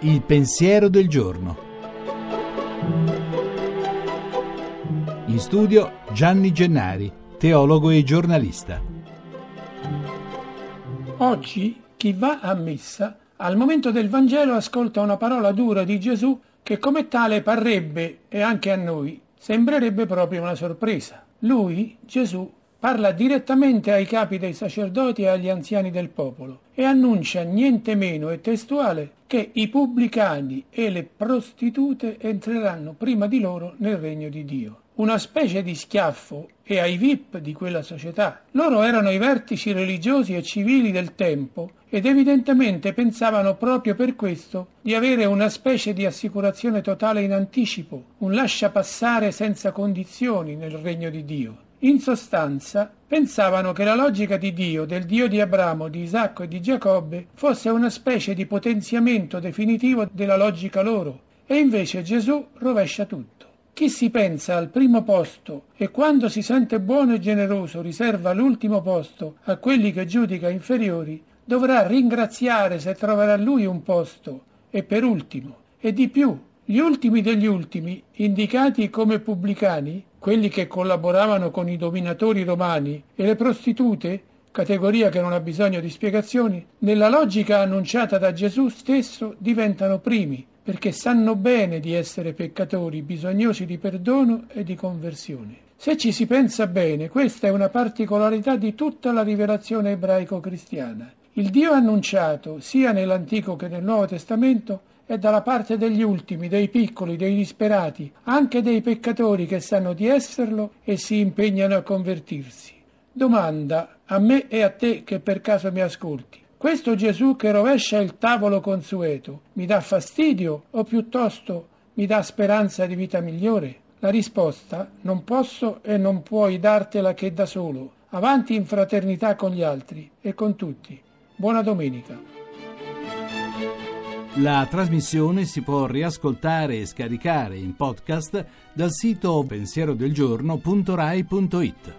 Il pensiero del giorno. In studio Gianni Gennari, teologo e giornalista. Oggi chi va a messa al momento del Vangelo ascolta una parola dura di Gesù che come tale parrebbe, e anche a noi, sembrerebbe proprio una sorpresa. Lui, Gesù, parla direttamente ai capi dei sacerdoti e agli anziani del popolo e annuncia niente meno e testuale che i pubblicani e le prostitute entreranno prima di loro nel regno di Dio. Una specie di schiaffo e ai VIP di quella società. Loro erano i vertici religiosi e civili del tempo ed evidentemente pensavano proprio per questo di avere una specie di assicurazione totale in anticipo, un lascia passare senza condizioni nel regno di Dio. In sostanza, pensavano che la logica di Dio, del Dio di Abramo, di Isacco e di Giacobbe, fosse una specie di potenziamento definitivo della logica loro, e invece Gesù rovescia tutto. Chi si pensa al primo posto e quando si sente buono e generoso riserva l'ultimo posto a quelli che giudica inferiori, dovrà ringraziare se troverà lui un posto, e per ultimo, e di più, gli ultimi degli ultimi, indicati come pubblicani, quelli che collaboravano con i dominatori romani, e le prostitute, categoria che non ha bisogno di spiegazioni, nella logica annunciata da Gesù stesso diventano primi, perché sanno bene di essere peccatori, bisognosi di perdono e di conversione. Se ci si pensa bene, questa è una particolarità di tutta la rivelazione ebraico-cristiana. Il Dio annunciato, sia nell'Antico che nel Nuovo Testamento, è dalla parte degli ultimi, dei piccoli, dei disperati, anche dei peccatori che sanno di esserlo e si impegnano a convertirsi. Domanda a me e a te che per caso mi ascolti. Questo Gesù che rovescia il tavolo consueto mi dà fastidio o piuttosto mi dà speranza di vita migliore? La risposta non posso e non puoi dartela che da solo, avanti in fraternità con gli altri e con tutti. Buona domenica. La trasmissione si può riascoltare e scaricare in podcast dal sito pensierodelgiorno.rai.it.